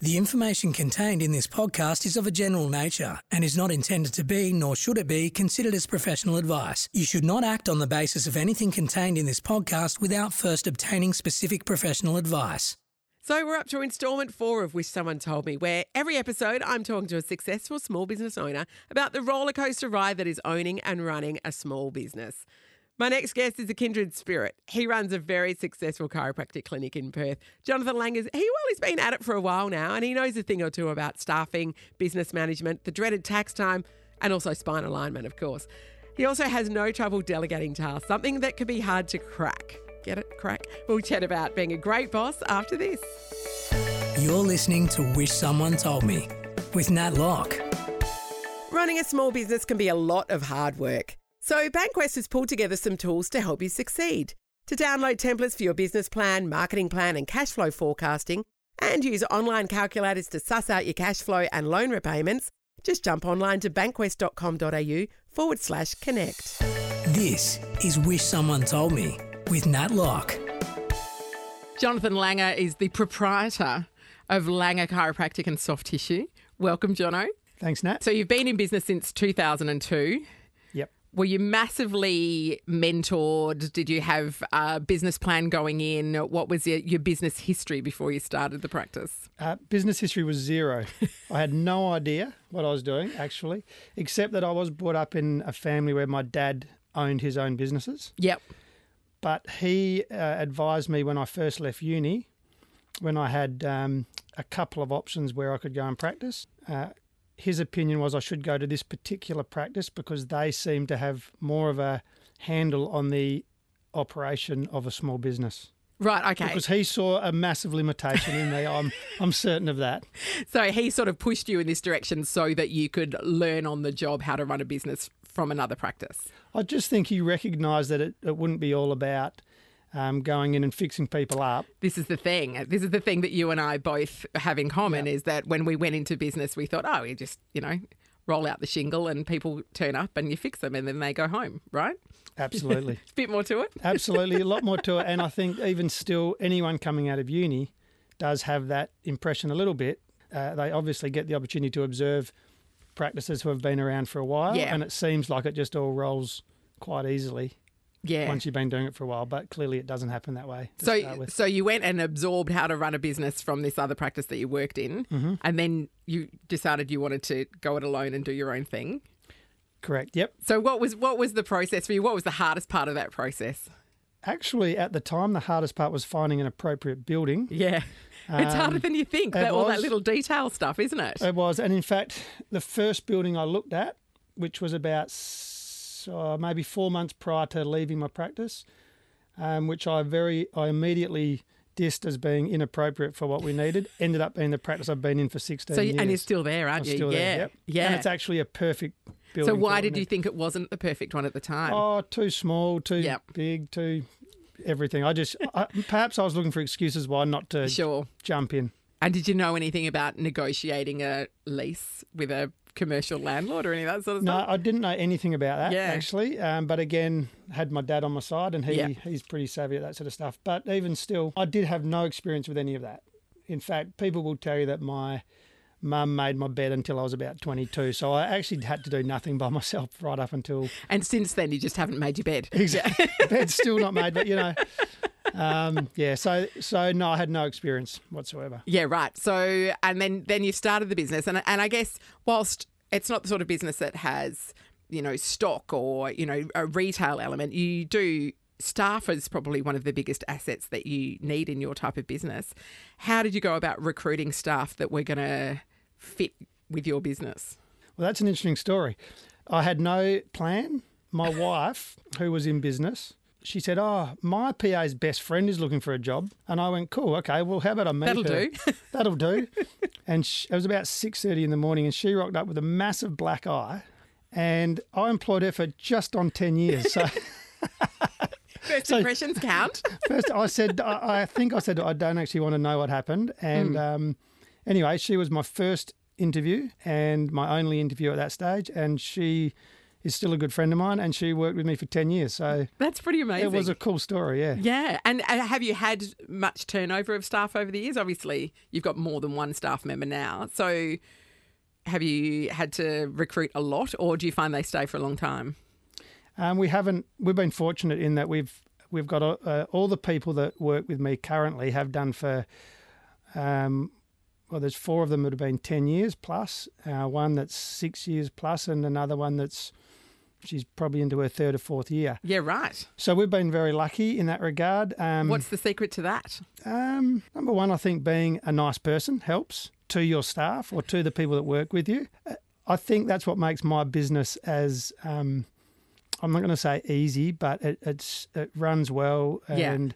The information contained in this podcast is of a general nature and is not intended to be, nor should it be, considered as professional advice. You should not act on the basis of anything contained in this podcast without first obtaining specific professional advice. So we're up to instalment four of Wish Someone Told Me, where every episode I'm talking to a successful small business owner about the roller coaster ride that is owning and running a small business. My next guest is a kindred spirit. He runs a very successful chiropractic clinic in Perth. Jonathon Langer is, he well, he's been at it for a while now and he knows a thing or two about staffing, business management, the dreaded tax time, and also spine alignment, of course. He also has no trouble delegating tasks, something that can be hard to crack. Get it? Crack? We'll chat about being a great boss after this. You're listening to Wish Someone Told Me with Nat Locke. Running a small business can be a lot of hard work. So, Bankwest has pulled together some tools to help you succeed. To download templates for your business plan, marketing plan, and cash flow forecasting, and use online calculators to suss out your cash flow and loan repayments, just jump online to bankwest.com.au forward slash connect. This is Wish Someone Told Me with Nat Locke. Jonathon Langer is the proprietor of Langer Chiropractic and Soft Tissue. Welcome, Jono. Thanks, Nat. So, you've been in business since 2002. Were you massively mentored? Did you have a business plan going in? What was your, your business history before you started the practice? Uh, business history was zero. I had no idea what I was doing, actually, except that I was brought up in a family where my dad owned his own businesses. Yep. But he uh, advised me when I first left uni, when I had um, a couple of options where I could go and practice. Uh, his opinion was I should go to this particular practice because they seem to have more of a handle on the operation of a small business. Right, okay. Because he saw a massive limitation in me. I'm I'm certain of that. So he sort of pushed you in this direction so that you could learn on the job how to run a business from another practice. I just think he recognised that it, it wouldn't be all about um, going in and fixing people up. This is the thing. This is the thing that you and I both have in common is that when we went into business, we thought, oh, we just, you know, roll out the shingle and people turn up and you fix them and then they go home, right? Absolutely. a bit more to it. Absolutely. A lot more to it. And I think even still, anyone coming out of uni does have that impression a little bit. Uh, they obviously get the opportunity to observe practices who have been around for a while. Yeah. And it seems like it just all rolls quite easily Yeah. once you've been doing it for a while. But clearly, it doesn't happen that way. So, so you went and absorbed how to run a business from this other practice that you worked in, Mm-hmm. and then you decided you wanted to go it alone and do your own thing. Correct. Yep. So, what was what was the process for you? What was the hardest part of that process? Actually, at the time, the hardest part was finding an appropriate building. Yeah, it's harder Um, than you think. That, all that little detail stuff, isn't it? It was, and in fact, the first building I looked at, which was about uh, maybe four months prior to leaving my practice, um, which I very, I immediately dissed as being inappropriate for what we needed, ended up being the practice I've been in for sixteen so, years. and you're still there, aren't I'm you? still yeah, there. Yep. yeah. And it's actually a perfect building. so, why did you think it wasn't the perfect one at the time? Oh, too small, too Yep. big, too everything. I just, I, perhaps I was looking for excuses why not to Sure. jump in. And did you know anything about negotiating a lease with a commercial landlord or any of that sort of No, stuff? No, I didn't know anything about that Yeah. actually. Um, but again, had my dad on my side, and he Yeah. he's pretty savvy at that sort of stuff. But even still, I did have no experience with any of that. In fact, people will tell you that my mum made my bed until I was about 22. So I actually had to do nothing by myself right up until And since then, you just haven't made your bed. exactly bed's still not made. But you know, um, yeah. So so no, I had no experience whatsoever. Yeah, right. So, and then then you started the business, and and I guess whilst it's not the sort of business that has you know stock or you know a retail element, you do. Staff is probably one of the biggest assets that you need in your type of business. How did you go about recruiting staff that were going to fit with your business? Well, that's an interesting story. I had no plan. My wife, who was in business, she said, "Oh, my PA's best friend is looking for a job," and I went, "Cool, okay. Well, how about I meet That'll her? do. That'll do." and sh it was about six thirty in the morning, and she rocked up with a massive black eye, and I employed her for just on ten years. So First impressions count. first, I said, I, I think I said I don't actually want to know what happened, and um, anyway, she was my first interview and my only interview at that stage, and she is still a good friend of mine, and she worked with me for ten years. So That's pretty amazing. it was a cool story. Yeah. Yeah, and have you had much turnover of staff over the years? Obviously, you've got more than one staff member now. So, have you had to recruit a lot, or do you find they stay for a long time? Um, we haven't. We've been fortunate in that we've we've got uh, all the people that work with me currently have done for. Um, well, there's four of them that have been ten years plus. Uh, one that's six years plus, and another one that's she's probably into her third or fourth year. Yeah, right. So we've been very lucky in that regard. Um, What's the secret to that? um, number one, I think being a nice person helps to your staff or to the people that work with you. Uh, I think that's what makes my business as um, I'm not going to say easy, but it, it's it runs well, Yeah. and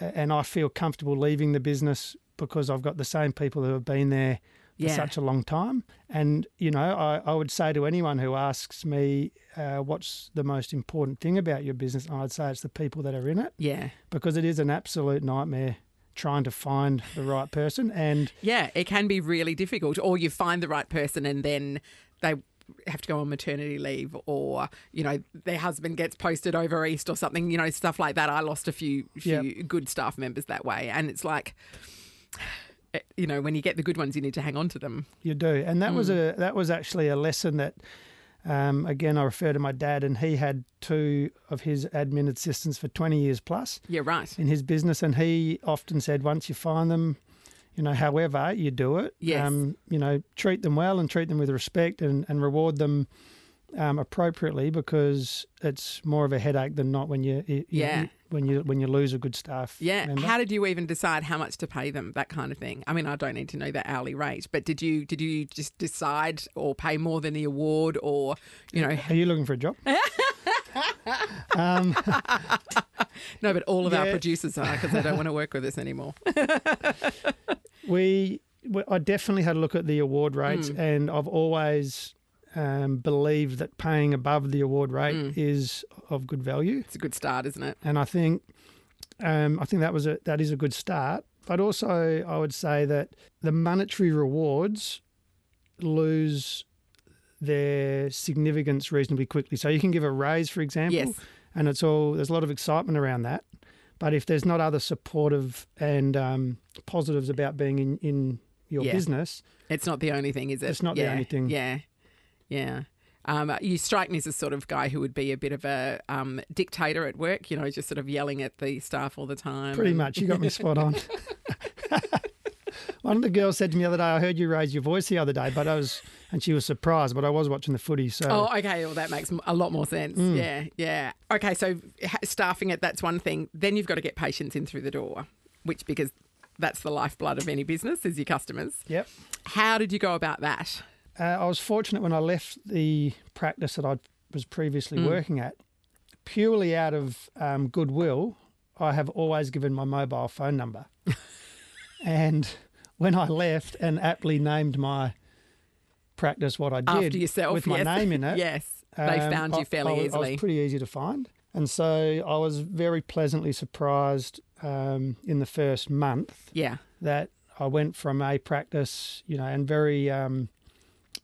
and I feel comfortable leaving the business because I've got the same people who have been there for Yeah. such a long time. And you know, I, I would say to anyone who asks me uh, what's the most important thing about your business, I'd say it's the people that are in it Yeah. because it is an absolute nightmare trying to find the right person. And Yeah, it can be really difficult. Or you find the right person and then they have to go on maternity leave or you know their husband gets posted over east or something you know stuff like that i lost a few few Yep. good staff members that way and it's like you know when you get the good ones you need to hang on to them you do, and that was Mm. a that was actually a lesson that. Um, again, I refer to my dad, and he had two of his admin assistants for 20 years plus yeah right in his business, and he often said, once you find them, you know, however you do it, Yes. um, you know, treat them well and treat them with respect and, and reward them um, appropriately because it's more of a headache than not when you, you Yeah. you- when you when you lose a good staff. yeah member. how did you even decide how much to pay them that kind of thing i mean i don't need to know the hourly rate but did you did you just decide or pay more than the award or you know Are you looking for a job? um, no but all of our producers are because they don't want to work with us anymore we, we, I definitely had a look at the award rates, Mm. and I've always um, believed that paying above the award rate Mm. is of good value. it's a good start isn't it and I think um, I think that was a that is a good start. But also, I would say that the monetary rewards lose their significance reasonably quickly. So you can give a raise, for example, Yes. and it's all there's a lot of excitement around that. But if there's not other supportive and um, positives about being in, in your Yeah. business, It's not the only thing, is it? It's not the only thing. Yeah, yeah. Um, you strike me as a sort of guy who would be a bit of a um, dictator at work. You know, just sort of yelling at the staff all the time. pretty much you got me spot on. One of the girls said to me the other day, "I heard you raise your voice the other day," but I was, and she was surprised. But I was watching the footy, so Oh, okay. Well, that makes a lot more sense. Mm. Yeah, yeah. Okay, so staffing it, that's one thing. Then you've got to get patients in through the door, which because that's the lifeblood of any business is your customers. yep. How did you go about that? Uh, I was fortunate when I left the practice that I was previously Mm. working at, purely out of um, goodwill. I have always given my mobile phone number, and when I left and aptly named my practice what I did After yourself, with my yes. name in it, yes, they Um, found I- you fairly I, was- I easily. was pretty easy to find. And so I was very pleasantly surprised um, in the first month yeah, that I went from a practice, you know, and very um,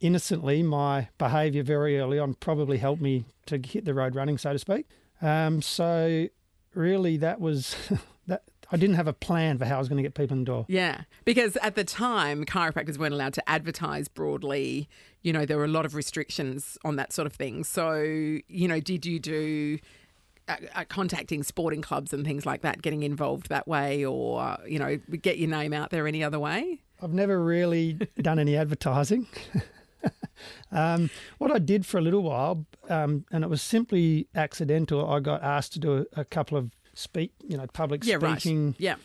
innocently, my behaviour very early on probably helped me to hit the road running, so to speak. Um, so really, that was that. I didn't have a plan for how I was going to get people in the door. Yeah, because at the time, chiropractors weren't allowed to advertise broadly. You know, there were a lot of restrictions on that sort of thing. So, you know, did you do uh, uh, contacting sporting clubs and things like that, getting involved that way, or, you know, get your name out there any other way? I've never really done any advertising. um, what I did for a little while, um, and it was simply accidental. I got asked to do a, a couple of speak, you know, public Yeah, right. speaking Yeah.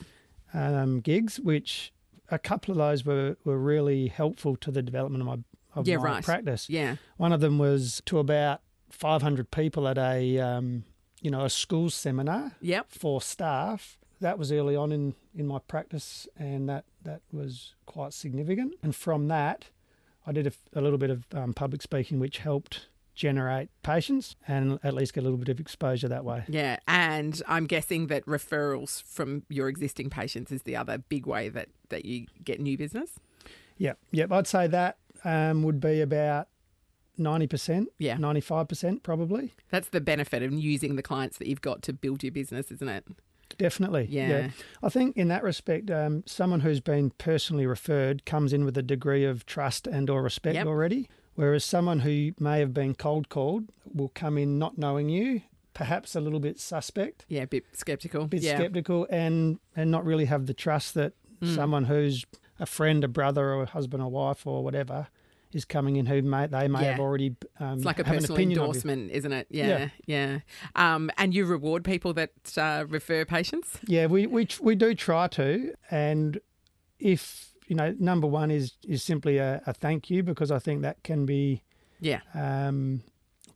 um, gigs, which a couple of those were, were really helpful to the development of my of Yeah, my right. practice. Yeah. One of them was to about 500 people at a um, you know a school seminar Yep. for staff. That was early on in, in my practice, and that, that was quite significant. And from that, I did a, a little bit of um, public speaking, which helped generate patients and at least get a little bit of exposure that way. Yeah. And I'm guessing that referrals from your existing patients is the other big way that, that you get new business. Yep, yep. I'd say that um, would be about ninety percent, Yeah. ninety five percent probably. That's the benefit of using the clients that you've got to build your business, isn't it? Definitely. Yeah. I think in that respect, um, someone who's been personally referred comes in with a degree of trust and or respect Yep. already, whereas someone who may have been cold called will come in not knowing you, perhaps a little bit suspect, Yeah, a bit skeptical. a bit yeah. skeptical, and and not really have the trust that Mm. someone who's a friend, a brother, or a husband or wife or whatever is coming in who may they may Yeah. have already um, It's like a personal endorsement, isn't it? Yeah, Yeah. yeah. Um, and you reward people that uh, refer patients. Yeah, we, we we do try to, and if you know, number one is is simply a, a thank you because I think that can be. Yeah, Um,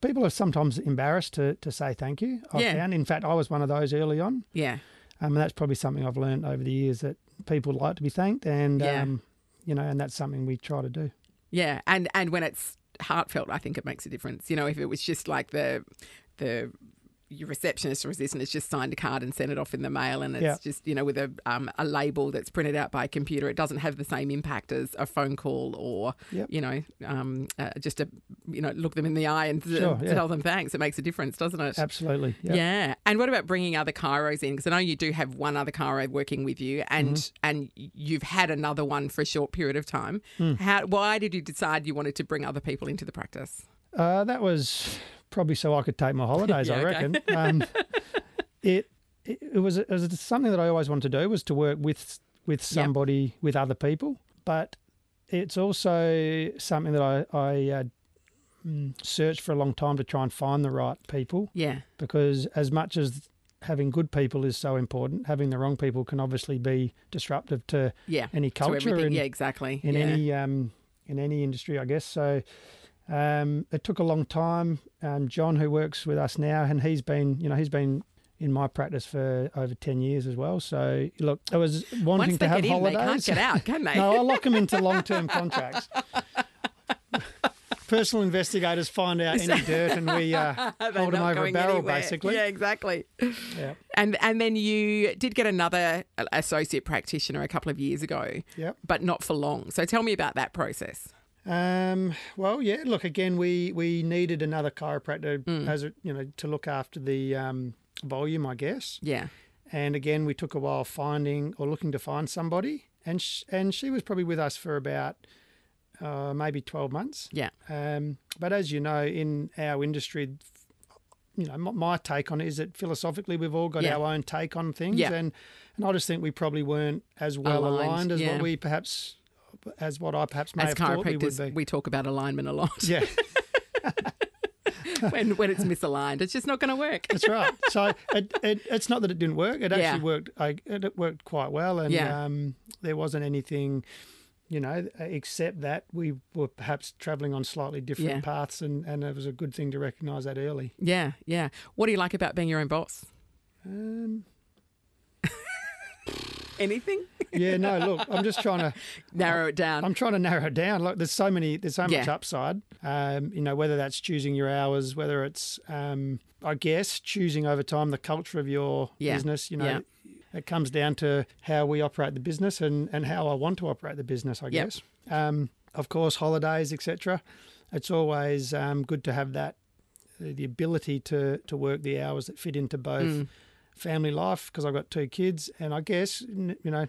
people are sometimes embarrassed to, to say thank you. I Yeah. found. In fact, I was one of those early on, yeah, um, and that's probably something I've learned over the years that people like to be thanked, and Yeah. um, you know, and that's something we try to do. Yeah. And and when it's heartfelt, I think it makes a difference. You know, if it was just like the the your receptionist or assistant has just signed a card and sent it off in the mail, and it's Yeah. just you know with a um, a label that's printed out by a computer, it doesn't have the same impact as a phone call or Yep. you know um, uh, just to you know look them in the eye and Sure, yeah. tell them thanks. It makes a difference, doesn't it? Absolutely. Yep. Yeah. And what about bringing other chiros in? Because I know you do have one other chiro working with you, and Mm-hmm. and you've had another one for a short period of time. Hmm. How? Why did you decide you wanted to bring other people into the practice? Uh, that was probably so I could take my holidays. Yeah, I okay. reckon. Um, it, it it was it was something that I always wanted to do was to work with with somebody with other people, but it's also something that I I uh, mm, searched for a long time to try and find the right people Yeah. because as much as having good people is so important, having the wrong people can obviously be disruptive to Yeah. any culture and yeah. Exactly. in yeah. any um, in any industry, I guess. So um, it took a long time. Um, John, who works with us now, and he's been, you know, he's been in my practice for over ten years as well. So look, I was wanting Once to have in, holidays. they can't get out, can they? no, I lock them into long-term contracts. Personal investigators find out any dirt, and we uh, hold them over a barrel, anywhere. basically. Yeah. Exactly. Yeah. And and then you did get another associate practitioner a couple of years ago, Yep. but not for long. So tell me about that process. Um, well, yeah. Look, again, we we needed another chiropractor Mm. as a, you know to look after the um, volume, I guess. Yeah. And again, we took a while finding or looking to find somebody, and sh- and she was probably with us for about uh, maybe twelve months. Yeah. Um, but as you know, in our industry, you know, my, my take on it is that philosophically we've all got Yeah. our own take on things, Yeah. and and I just think we probably weren't as well Aligned, aligned, as yeah. what we perhaps as what I perhaps may As have thought we would be. we talk about alignment a lot. yeah. when when it's misaligned, it's just not going to work. That's right. So it, it, it's not that it didn't work. It actually Yeah. worked. I, it worked quite well, and Yeah. um, there wasn't anything, you know, except that we were perhaps travelling on slightly different Yeah. paths, and, and it was a good thing to recognise that early. Yeah, yeah. What do you like about being your own boss? Um, Anything? yeah, no, look, I'm just trying to. Narrow it down. I'm trying to narrow it down. Like, there's so many, there's so much upside. Um, you know, whether that's choosing your hours, whether it's, um, I guess, choosing over time the culture of your Yeah. business. You know, Yeah. it comes down to how we operate the business and and how I want to operate the business. I guess. Um, of course, holidays, etc. It's always um, good to have that the the ability to to work the hours that fit into both Mm. Family life because I've got two kids, and I guess you know,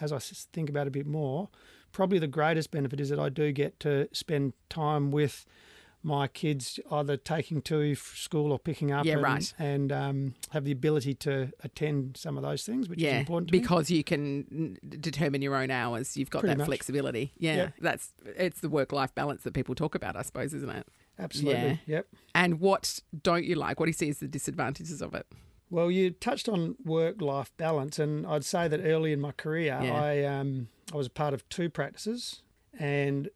as I think about it a bit more, probably the greatest benefit is that I do get to spend time with my kids, either taking to school or picking up, Yeah, and, right. and um, have the ability to attend some of those things, which is important to me. because you can determine your own hours. You've got Pretty that much. flexibility. Yeah, Yeah. that's it's the work life balance that people talk about, I suppose, isn't it? Absolutely, Yeah. yep. And what don't you like? What do you see as the disadvantages of it? Well, you touched on work-life balance, and I'd say that early in my career, Yeah. I um, I was a part of two practices, and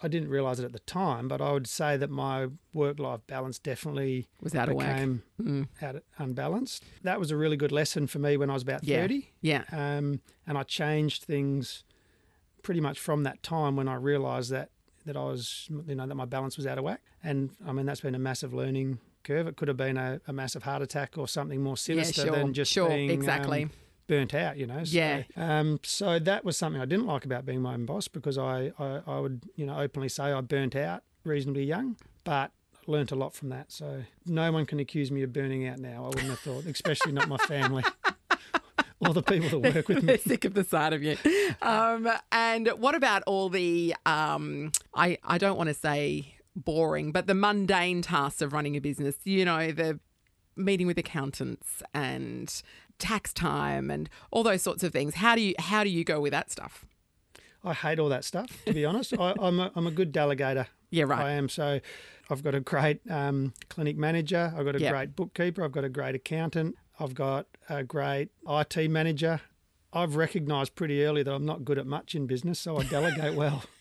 I didn't realise it at the time, but I would say that my work-life balance definitely Was out of whack. became Mm. out unbalanced. That was a really good lesson for me when I was about Yeah. thirty, Yeah, um, and I changed things pretty much from that time when I realised that that I was, you know, that my balance was out of whack. And I mean, that's been a massive learning curve. It could have been a, a massive heart attack or something more sinister yeah, sure, than just sure, being exactly. um, burnt out, you know. So, Yeah. Um, so that was something I didn't like about being my own boss because I, I, I would, you know, openly say I burnt out reasonably young, but learnt a lot from that. So no one can accuse me of burning out now. I wouldn't have thought, especially not my family. All the people that work with They're me. sick of the sight of you. Um, and what about all the, um, I, I don't want to say boring, but the mundane tasks of running a business, you know, the meeting with accountants and tax time and all those sorts of things. How do you, how do you go with that stuff? I hate all that stuff, to be honest. I, I'm, a, I'm a good delegator. Yeah, right. I am. So I've got a great um, clinic manager. I've got a Yep. great bookkeeper. I've got a great accountant. I've got a great IT manager. I've recognised pretty early that I'm not good at much in business, so I delegate well.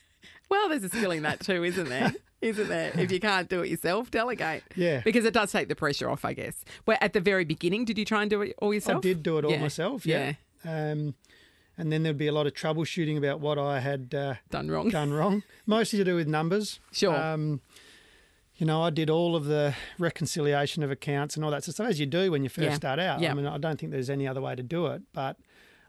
Well, there's a skill in that too, isn't there? Isn't there? If you can't do it yourself, delegate. Yeah. Because it does take the pressure off, I guess. Where at the very beginning, did you try and do it all yourself? I did do it all Yeah. myself. Yeah. Um, and then there'd be a lot of troubleshooting about what I had uh, Done wrong. done wrong, mostly to do with numbers. Sure. Um, you know, I did all of the reconciliation of accounts and all that stuff, as you do when you first Yeah. start out. Yeah. I mean, I don't think there's any other way to do it, but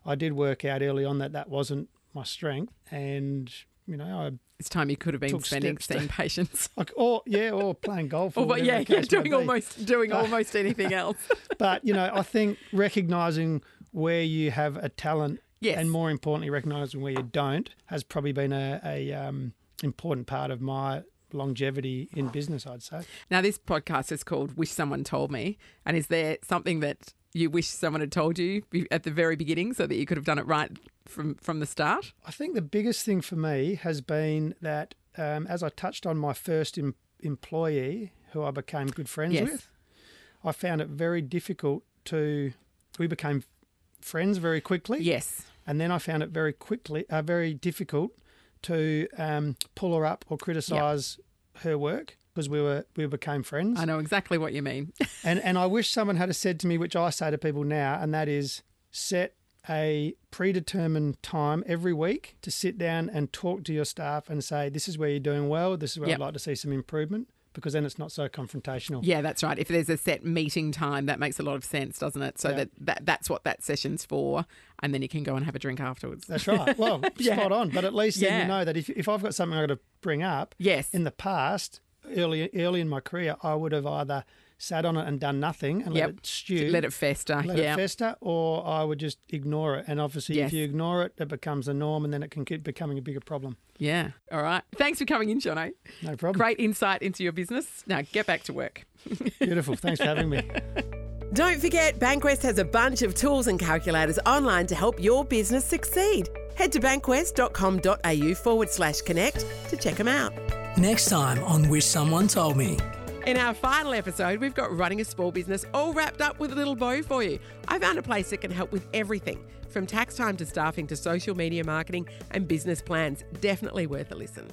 I did work out early on that that wasn't my strength. And, you know, It's time you could have been spending seeing patients. I, or, yeah, or playing golf. Or, Or, but yeah, yeah, doing almost doing almost anything else. But, you know, I think recognizing where you have a talent Yes. and more importantly, recognizing where you don't has probably been a, a um, important part of my longevity in business, I'd say. Now, this podcast is called "Wish Someone Told Me," and is there something that you wish someone had told you at the very beginning, so that you could have done it right from from the start? I think the biggest thing for me has been that um, as I touched on my first em- employee, who I became good friends Yes. with, I found it very difficult to. We became friends very quickly. Yes. And then I found it very quickly, uh, very difficult to um, pull her up or criticise her work because we were we became friends. I know exactly what you mean. And and I wish someone had said to me, which I say to people now, and that is set a predetermined time every week to sit down and talk to your staff and say, this is where you're doing well, this is where Yep. I'd like to see some improvement, because then it's not so confrontational. yeah, that's right. If there's a set meeting time, that makes a lot of sense, doesn't it? So Yeah. that, that that's what that session's for, and then you can go and have a drink afterwards. That's right. Well, Yeah. spot on. But at least then you know that if, if I've got something I've got to bring up, Yes. in the past, early early in my career, I would have either sat on it and done nothing and Yep. let it stew, Let it fester. let yeah. it fester, or I would just ignore it. And obviously, Yes. if you ignore it, it becomes the norm, and then it can keep becoming a bigger problem. Yeah. All right. Thanks for coming in, Jono. No problem. Great insight into your business. Now get back to work. Beautiful. Thanks for having me. Don't forget, Bankwest has a bunch of tools and calculators online to help your business succeed. Head to bankwest.com.au forward slash connect to check them out. Next time on Wish Someone Told Me. In our final episode, we've got running a small business all wrapped up with a little bow for you. I found a place that can help with everything from tax time to staffing to social media marketing and business plans. Definitely worth a listen.